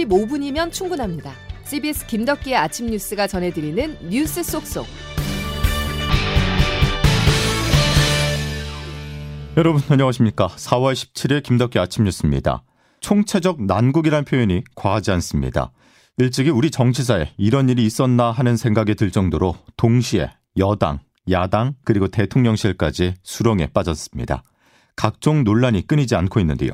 15분이면 충분합니다. CBS 김덕기의 아침 뉴스가 전해드리는 뉴스 속속. 여러분 안녕하십니까? 4월 17일 김덕기 아침 뉴스입니다. 총체적 난국이란 표현이 과하지 않습니다. 일찍이 우리 정치사에 이런 일이 있었나 하는 생각이 들 정도로 동시에 여당, 야당 그리고 대통령실까지 수렁에 빠졌습니다. 각종 논란이 끊이지 않고 있는데요.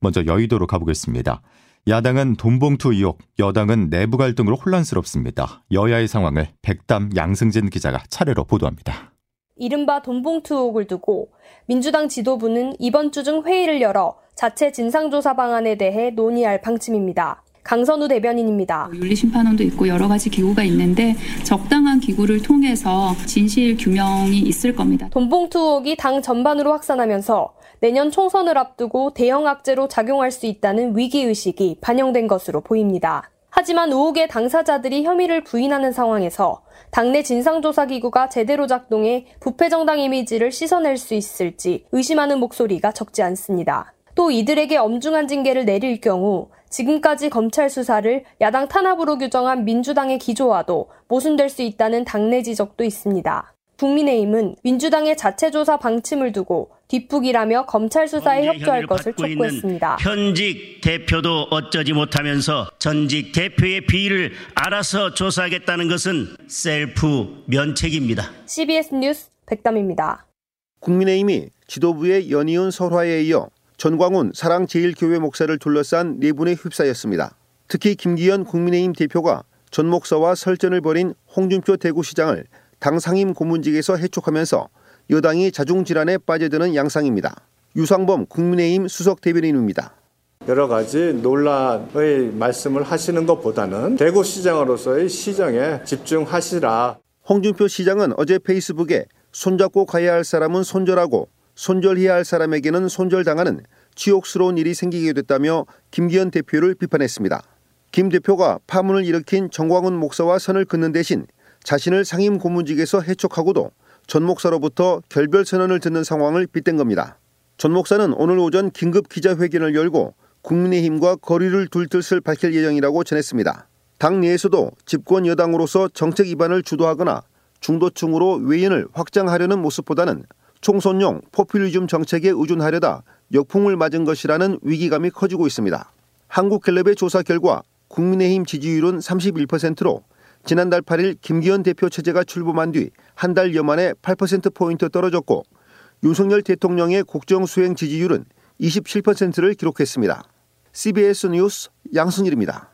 먼저 여의도로 가보겠습니다. 야당은 돈봉투 의혹, 여당은 내부 갈등으로 혼란스럽습니다. 여야의 상황을 백담 양승진 기자가 차례로 보도합니다. 이른바 돈봉투 의혹을 두고 민주당 지도부는 이번 주 중 회의를 열어 자체 진상조사 방안에 대해 논의할 방침입니다. 강선우 대변인입니다. 윤리심판원도 있고 여러 가지 기구가 있는데 적당한 기구를 통해서 진실 규명이 있을 겁니다. 돈봉투 의혹이 당 전반으로 확산하면서 내년 총선을 앞두고 대형 악재로 작용할 수 있다는 위기의식이 반영된 것으로 보입니다. 하지만 의혹의 당사자들이 혐의를 부인하는 상황에서 당내 진상조사기구가 제대로 작동해 부패정당 이미지를 씻어낼 수 있을지 의심하는 목소리가 적지 않습니다. 또 이들에게 엄중한 징계를 내릴 경우 지금까지 검찰 수사를 야당 탄압으로 규정한 민주당의 기조와도 모순될 수 있다는 당내 지적도 있습니다. 국민의힘은 민주당의 자체조사 방침을 두고 뒷북이라며 검찰 수사에 협조할 것을 촉구했습니다. 현직 대표도 어쩌지 못하면서 전직 대표의 비위를 알아서 조사하겠다는 것은 셀프 면책입니다. CBS 뉴스 백담입니다. 국민의힘이 지도부의 연이은 설화에 이어 전광훈 사랑제일교회 목사를 둘러싼 내분에 휩싸였습니다. 특히 김기현 국민의힘 대표가 전 목사와 설전을 벌인 홍준표 대구시장을 당 상임 고문직에서 해촉하면서 여당이 자중질환에 빠져드는 양상입니다. 유상범 국민의힘 수석 대변인입니다. 여러 가지 논란의 말씀을 하시는 것보다는 대구시장으로서의 시정에 집중하시라. 홍준표 시장은 어제 페이스북에 손잡고 가야 할 사람은 손절하고 손절해야 할 사람에게는 손절당하는 치욕스러운 일이 생기게 됐다며 김기현 대표를 비판했습니다. 김 대표가 파문을 일으킨 정광훈 목사와 선을 긋는 대신 자신을 상임 고문직에서 해촉하고도 전 목사로부터 결별 선언을 듣는 상황을 빗댄 겁니다. 전 목사는 오늘 오전 긴급 기자회견을 열고 국민의힘과 거리를 둘 뜻을 밝힐 예정이라고 전했습니다. 당 내에서도 집권 여당으로서 정책 입안을 주도하거나 중도층으로 외연을 확장하려는 모습보다는 총선용 포퓰리즘 정책에 의존하려다 역풍을 맞은 것이라는 위기감이 커지고 있습니다. 한국갤럽의 조사 결과 국민의힘 지지율은 31%로 지난달 8일 김기현 대표 체제가 출범한 뒤 한 달여 만에 8%포인트 떨어졌고 윤석열 대통령의 국정 수행 지지율은 27%를 기록했습니다. CBS 뉴스 양순일입니다.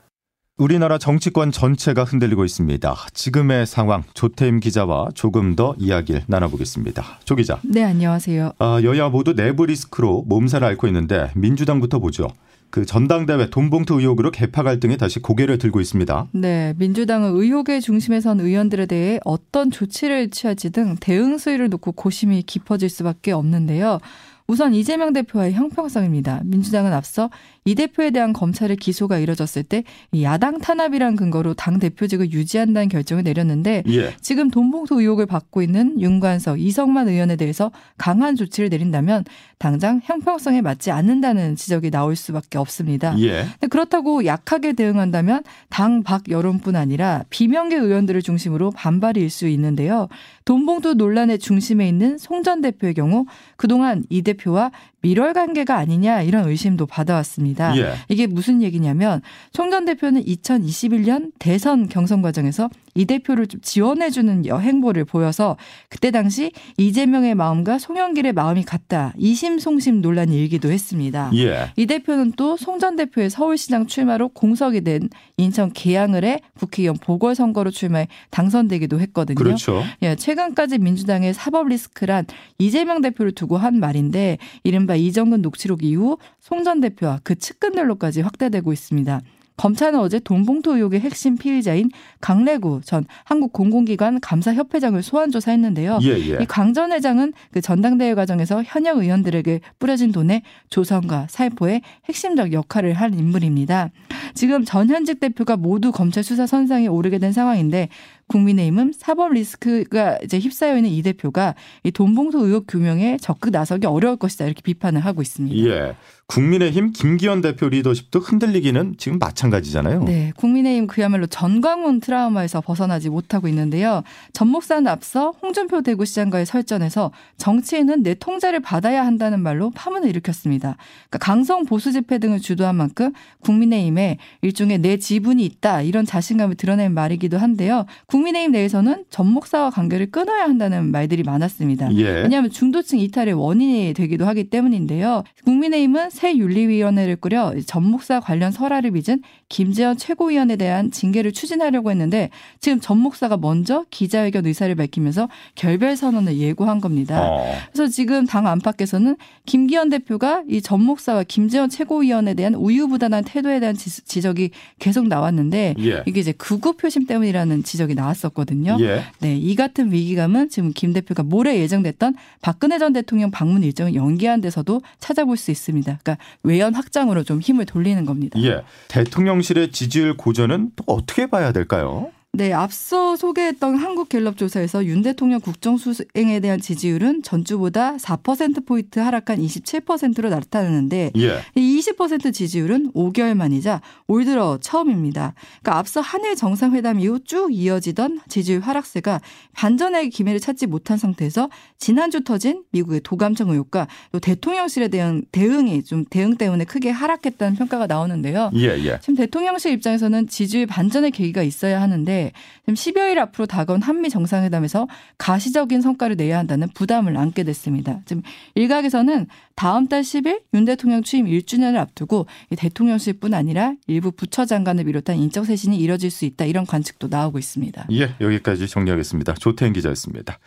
우리나라 정치권 전체가 흔들리고 있습니다. 지금의 상황 조태임 기자와 조금 더 이야기를 나눠보겠습니다. 조 기자. 네, 안녕하세요. 아, 여야 모두 내부 리스크로 몸살을 앓고 있는데 민주당부터 보죠. 그 전당대회 돈봉투 의혹으로 개파 갈등이 다시 고개를 들고 있습니다. 네, 민주당은 의혹의 중심에 선 의원들에 대해 어떤 조치를 취할지 등 대응 수위를 놓고 고심이 깊어질 수밖에 없는데요. 우선 이재명 대표와의 형평성입니다. 민주당은 앞서 이 대표에 대한 검찰의 기소가 이뤄졌을 때 야당 탄압이란 근거로 당 대표직을 유지한다는 결정을 내렸는데 예. 지금 돈봉투 의혹을 받고 있는 윤관석, 이성만 의원에 대해서 강한 조치를 내린다면 당장 형평성에 맞지 않는다는 지적이 나올 수밖에 없습니다. 예. 그렇다고 약하게 대응한다면 당 밖 여론뿐 아니라 비명계 의원들을 중심으로 반발이 일 수 있는데요. 돈봉투 논란의 중심에 있는 송 전 대표의 경우 그동안 이 대표와 밀월 관계가 아니냐 이런 의심도 받아왔습니다. 예. 이게 무슨 얘기냐면 송전 대표는 2021년 대선 경선 과정에서 이 대표를 좀 지원해주는 행보를 보여서 그때 당시 이재명의 마음과 송영길의 마음이 같다. 이심송심 논란이 일기도 했습니다. 예. 이 대표는 또 송 전 대표의 서울시장 출마로 공석이 된 인천 계양을 해 국회의원 보궐선거로 출마해 당선되기도 했거든요. 그렇죠. 예, 최근까지 민주당의 사법 리스크란 이재명 대표를 두고 한 말인데 이른바 이정근 녹취록 이후 송 전 대표와 그 측근들로까지 확대되고 있습니다. 검찰은 어제 돈봉투 의혹의 핵심 피의자인 강래구 전 한국공공기관 감사협회장을 소환 조사했는데요. 예, 예. 이강전 회장은 그 전당대회 과정에서 현역 의원들에게 뿌려진 돈의 조성과 살포에 핵심적 역할을 한 인물입니다. 지금 전 현직 대표가 모두 검찰 수사 선상에 오르게 된 상황인데 국민의힘은 사법 리스크가 이제 휩싸여 있는 이 대표가 이 돈봉투 의혹 규명에 적극 나서기 어려울 것이다 이렇게 비판을 하고 있습니다. 예. 국민의힘 김기현 대표 리더십도 흔들리기는 지금 마찬가지잖아요. 네, 국민의힘 그야말로 전광훈 트라우마에서 벗어나지 못하고 있는데요. 전 목사는 앞서 홍준표 대구시장과의 설전에서 정치인은 내 통제를 받아야 한다는 말로 파문을 일으켰습니다. 그러니까 강성 보수 집회 등을 주도한 만큼 국민의힘에 일종의 내 지분이 있다 이런 자신감을 드러낸 말이기도 한데요. 국민의힘 내에서는 전 목사와 관계를 끊어야 한다는 말들이 많았습니다. 예. 왜냐하면 중도층 이탈의 원인이 되기도 하기 때문인데요. 국민의힘은 새 윤리위원회를 꾸려 전 목사 관련 설화를 빚은 김재현 최고위원에 대한 징계를 추진하려고 했는데 지금 전 목사가 먼저 기자회견 의사를 밝히면서 결별 선언을 예고한 겁니다. 어. 그래서 지금 당 안팎에서는 김기현 대표가 이 전 목사와 김재현 최고위원에 대한 우유부단한 태도에 대한 지- 지적이 계속 나왔는데 예. 이게 이제 극우 표심 때문이라는 지적이 나 왔었거든요. 예. 네, 이 같은 위기감은 지금 김 대표가 모레 예정됐던 박근혜 전 대통령 방문 일정을 연기한 데서도 찾아볼 수 있습니다. 그러니까 외연 확장으로 좀 힘을 돌리는 겁니다. 예. 대통령실의 지지율 고전은 또 어떻게 봐야 될까요? 네, 앞서 소개했던 한국갤럽 조사에서 윤 대통령 국정수행에 대한 지지율은 전주보다 4%포인트 하락한 27%로 나타나는데 예. 이 20% 지지율은 5개월 만이자 올 들어 처음입니다. 그러니까 앞서 한일 정상회담 이후 쭉 이어지던 지지율 하락세가 반전의 기회를 찾지 못한 상태에서 지난주 터진 미국의 도감청 의혹과 또 대통령실에 대한 대응이 좀 대응 때문에 크게 하락했다는 평가가 나오는데요. 예, 예. 지금 대통령실 입장에서는 지지율 반전의 계기가 있어야 하는데 지금 10여일 앞으로 다가온 한미 정상회담에서 가시적인 성과를 내야 한다는 부담을 안게 됐습니다. 지금 일각에서는 다음 달 10일 윤 대통령 취임 1주년을 앞두고 이 대통령실뿐 아니라 일부 부처 장관을 비롯한 인적 쇄신이 이뤄질 수 있다 이런 관측도 나오고 있습니다. 예, 여기까지 정리하겠습니다. 조태인 기자였습니다.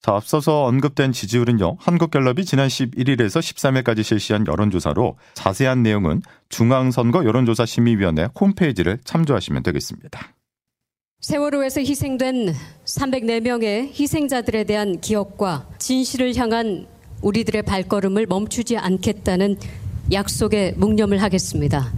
자, 앞서서 언급된 지지율은요. 한국갤럽이 지난 11일에서 13일까지 실시한 여론조사로 자세한 내용은 중앙선거 여론조사 심의위원회 홈페이지를 참조하시면 되겠습니다. 세월호에서 희생된 304명의 희생자들에 대한 기억과 진실을 향한 우리들의 발걸음을 멈추지 않겠다는 약속에 묵념을 하겠습니다.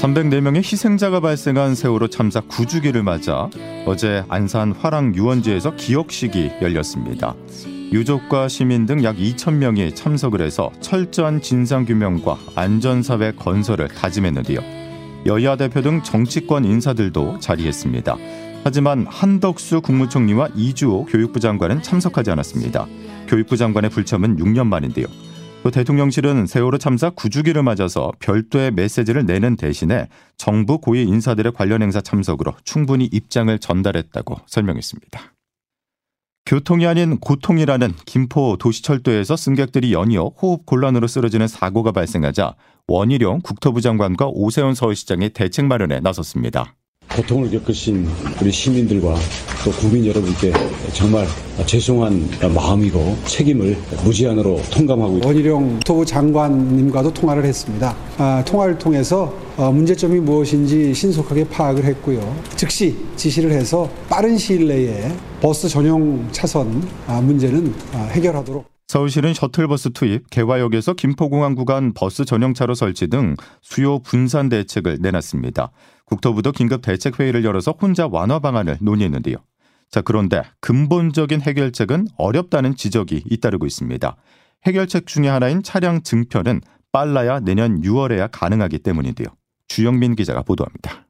304명의 희생자가 발생한 세월호 참사 9주기를 맞아 어제 안산 화랑 유원지에서 기억식이 열렸습니다. 유족과 시민 등 약 2천 명이 참석을 해서 철저한 진상규명과 안전사회 건설을 다짐했는데요. 여야 대표 등 정치권 인사들도 자리했습니다. 하지만 한덕수 국무총리와 이주호 교육부 장관은 참석하지 않았습니다. 교육부 장관의 불참은 6년 만인데요. 또 대통령실은 세월호 참사 9주기를 맞아서 별도의 메시지를 내는 대신에 정부 고위 인사들의 관련 행사 참석으로 충분히 입장을 전달했다고 설명했습니다. 교통이 아닌 고통이라는 김포 도시철도에서 승객들이 연이어 호흡 곤란으로 쓰러지는 사고가 발생하자 원희룡 국토부 장관과 오세훈 서울시장이 대책 마련에 나섰습니다. 고통을 겪으신 우리 시민들과 또 국민 여러분께 정말 죄송한 마음이고 책임을 무제한으로 통감하고 있습니다. 원희룡 국토부 장관님과도 통화를 했습니다. 아, 통화를 통해서 어, 문제점이 무엇인지 신속하게 파악을 했고요. 즉시 지시를 해서 빠른 시일 내에 버스 전용 차선 아, 문제는 아, 해결하도록 서울시는 셔틀버스 투입, 개화역에서 김포공항 구간 버스 전용차로 설치 등 수요 분산 대책을 내놨습니다. 국토부도 긴급 대책 회의를 열어서 혼잡 완화 방안을 논의했는데요. 자, 그런데 근본적인 해결책은 어렵다는 지적이 잇따르고 있습니다. 해결책 중에 하나인 차량 증편은 빨라야 내년 6월에야 가능하기 때문인데요. 주영민 기자가 보도합니다.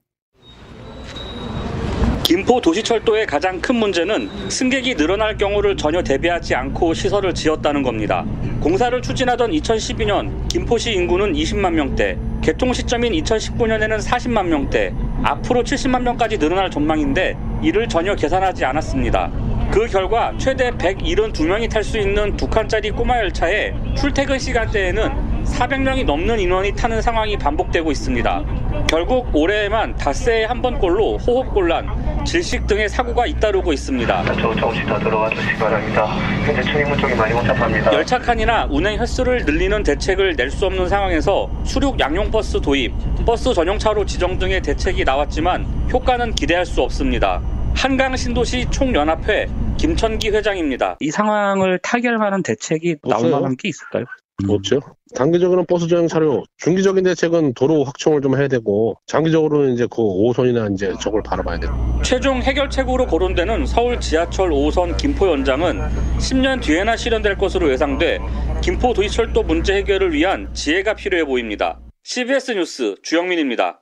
김포 도시철도의 가장 큰 문제는 승객이 늘어날 경우를 전혀 대비하지 않고 시설을 지었다는 겁니다. 공사를 추진하던 2012년 김포시 인구는 20만 명대, 개통 시점인 2019년에는 40만 명대, 앞으로 70만 명까지 늘어날 전망인데 이를 전혀 계산하지 않았습니다. 그 결과 최대 172명이 탈 수 있는 두 칸짜리 꼬마 열차에 출퇴근 시간대에는 400명이 넘는 인원이 타는 상황이 반복되고 있습니다. 결국 올해에만 닷새에 한 번꼴로 호흡곤란, 질식 등의 사고가 잇따르고 있습니다. 저 조금씩 더 들어와 주시기 바랍니다. 현재 출입문 쪽이 많이 복잡합니다. 열차 칸이나 운행 횟수를 늘리는 대책을 낼 수 없는 상황에서 수륙 양용 버스 도입, 버스 전용차로 지정 등의 대책이 나왔지만 효과는 기대할 수 없습니다. 한강 신도시 총연합회 김천기 회장입니다. 이 상황을 타결하는 대책이 나올. 만한 게 있을까요? 없죠. 단기적으로는 버스 전용 차로, 중기적인 대책은 도로 확충을 좀 해야 되고, 장기적으로는 이제 그 5호선이나 이제 저걸 바라봐야 되고. 최종 해결책으로 거론되는 서울 지하철 5호선 김포 연장은 10년 뒤에나 실현될 것으로 예상돼 김포 도시철도 문제 해결을 위한 지혜가 필요해 보입니다. CBS 뉴스 주영민입니다.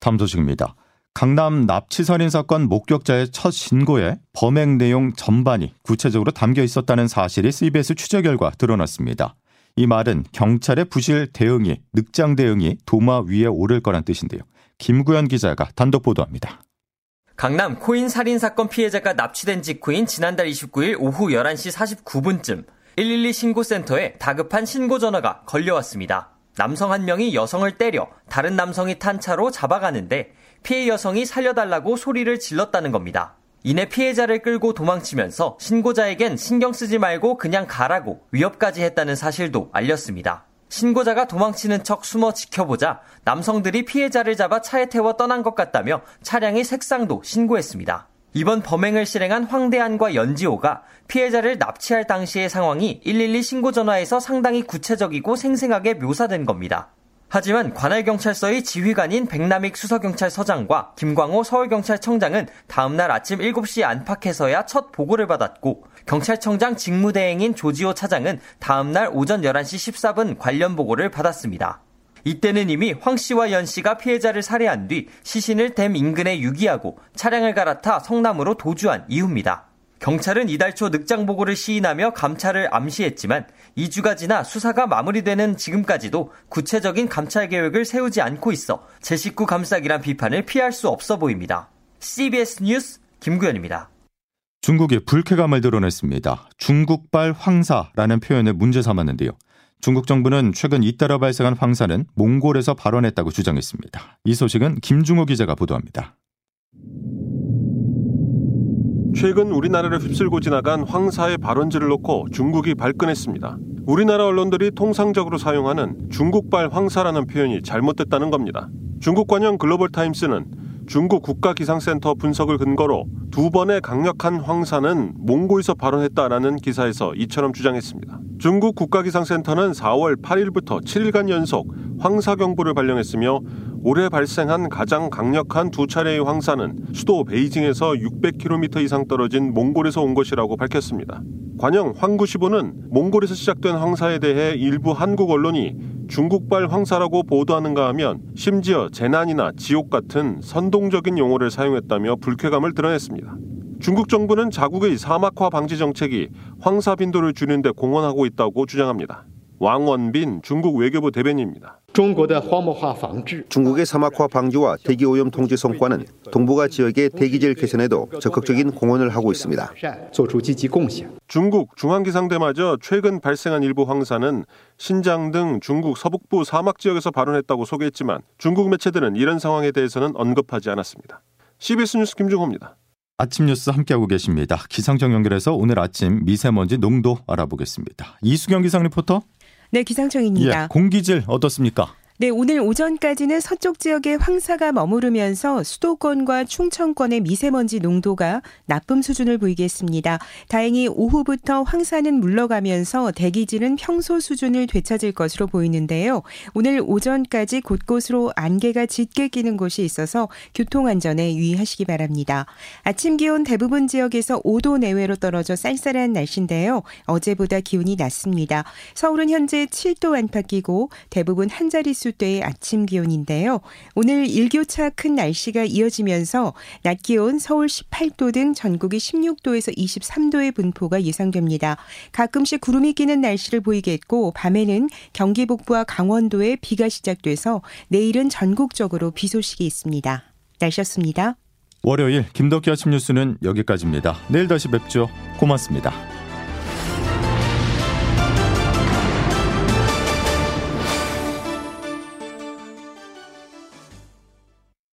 다음 소식입니다. 강남 납치 살인 사건 목격자의 첫 신고에 범행 내용 전반이 구체적으로 담겨 있었다는 사실이 CBS 취재 결과 드러났습니다. 이 말은 경찰의 부실 대응이 늑장 대응이 도마 위에 오를 거란 뜻인데요. 김구현 기자가 단독 보도합니다. 강남 코인 살인 사건 피해자가 납치된 직후인 지난달 29일 오후 11시 49분쯤 112 신고센터에 다급한 신고 전화가 걸려왔습니다. 남성 한 명이 여성을 때려 다른 남성이 탄 차로 잡아가는데 피해 여성이 살려달라고 소리를 질렀다는 겁니다. 이내 피해자를 끌고 도망치면서 신고자에겐 신경 쓰지 말고 그냥 가라고 위협까지 했다는 사실도 알렸습니다. 신고자가 도망치는 척 숨어 지켜보자 남성들이 피해자를 잡아 차에 태워 떠난 것 같다며 차량의 색상도 신고했습니다. 이번 범행을 실행한 황대한과 연지호가 피해자를 납치할 당시의 상황이 112 신고 전화에서 상당히 구체적이고 생생하게 묘사된 겁니다. 하지만 관할경찰서의 지휘관인 백남익 수서경찰서장과 김광호 서울경찰청장은 다음날 아침 7시 안팎에서야 첫 보고를 받았고 경찰청장 직무대행인 조지호 차장은 다음날 오전 11시 14분 관련 보고를 받았습니다. 이때는 이미 황 씨와 연 씨가 피해자를 살해한 뒤 시신을 댐 인근에 유기하고 차량을 갈아타 성남으로 도주한 이후입니다. 경찰은 이달 초 늑장 보고를 시인하며 감찰을 암시했지만 2주가 지나 수사가 마무리되는 지금까지도 구체적인 감찰 계획을 세우지 않고 있어 제 식구 감싸기란 비판을 피할 수 없어 보입니다. CBS 뉴스 김구현입니다. 중국이 불쾌감을 드러냈습니다. 중국발 황사라는 표현을 문제 삼았는데요. 중국 정부는 최근 잇따라 발생한 황사는 몽골에서 발원했다고 주장했습니다. 이 소식은 김중호 기자가 보도합니다. 최근 우리나라를 휩쓸고 지나간 황사의 발원지를 놓고 중국이 발끈했습니다. 우리나라 언론들이 통상적으로 사용하는 중국발 황사라는 표현이 잘못됐다는 겁니다. 중국 관영 글로벌 타임스는 중국 국가기상센터 분석을 근거로 두 번의 강력한 황사는 몽고에서 발원했다라는 기사에서 이처럼 주장했습니다. 중국 국가기상센터는 4월 8일부터 7일간 연속 황사 경보를 발령했으며 올해 발생한 가장 강력한 두 차례의 황사는 수도 베이징에서 600km 이상 떨어진 몽골에서 온 것이라고 밝혔습니다. 관영 황구시보는 몽골에서 시작된 황사에 대해 일부 한국 언론이 중국발 황사라고 보도하는가 하면 심지어 재난이나 지옥 같은 선동적인 용어를 사용했다며 불쾌감을 드러냈습니다. 중국 정부는 자국의 사막화 방지 정책이 황사 빈도를 줄이는 데 공헌하고 있다고 주장합니다. 왕원빈 중국 외교부 대변인입니다. 중국의 사막화 방지와 대기 오염 통제 성과는 동북아 지역의 대기질 개선에도 적극적인 공헌을 하고 있습니다. 중국 중앙기상대마저 최근 발생한 일부 황사는 신장 등 중국 서북부 사막 지역에서 발원했다고 소개했지만 중국 매체들은 이런 상황에 대해서는 언급하지 않았습니다. CBS 뉴스 김중호입니다. 아침 뉴스 함께하고 계십니다. 기상청 연결해서 오늘 아침 미세먼지 농도 알아보겠습니다. 이수경 기상 리포터. 네, 기상청입니다. 예, 공기질 어떻습니까? 네, 오늘 오전까지는 서쪽 지역에 황사가 머무르면서 수도권과 충청권의 미세먼지 농도가 나쁨 수준을 보이겠습니다. 다행히 오후부터 황사는 물러가면서 대기질은 평소 수준을 되찾을 것으로 보이는데요. 오늘 오전까지 곳곳으로 안개가 짙게 끼는 곳이 있어서 교통 안전에 유의하시기 바랍니다. 아침 기온 대부분 지역에서 5도 내외로 떨어져 쌀쌀한 날씨인데요. 어제보다 기온이 낮습니다. 서울은 현재 7도 안팎이고 대부분 한 자릿수 수도의 아침 기온인데요. 오늘 일교차 큰 날씨가 이어지면서 낮 기온 서울 18도 등 전국이 16도에서 23도의 분포가 예상됩니다. 가끔씩 구름이 끼는 날씨를 보이겠고 밤에는 경기 북부와 강원도에 비가 시작돼서 내일은 전국적으로 비 소식이 있습니다. 날씨였습니다. 월요일 김덕기 아침 뉴스는 여기까지입니다. 내일 다시 뵙죠. 고맙습니다.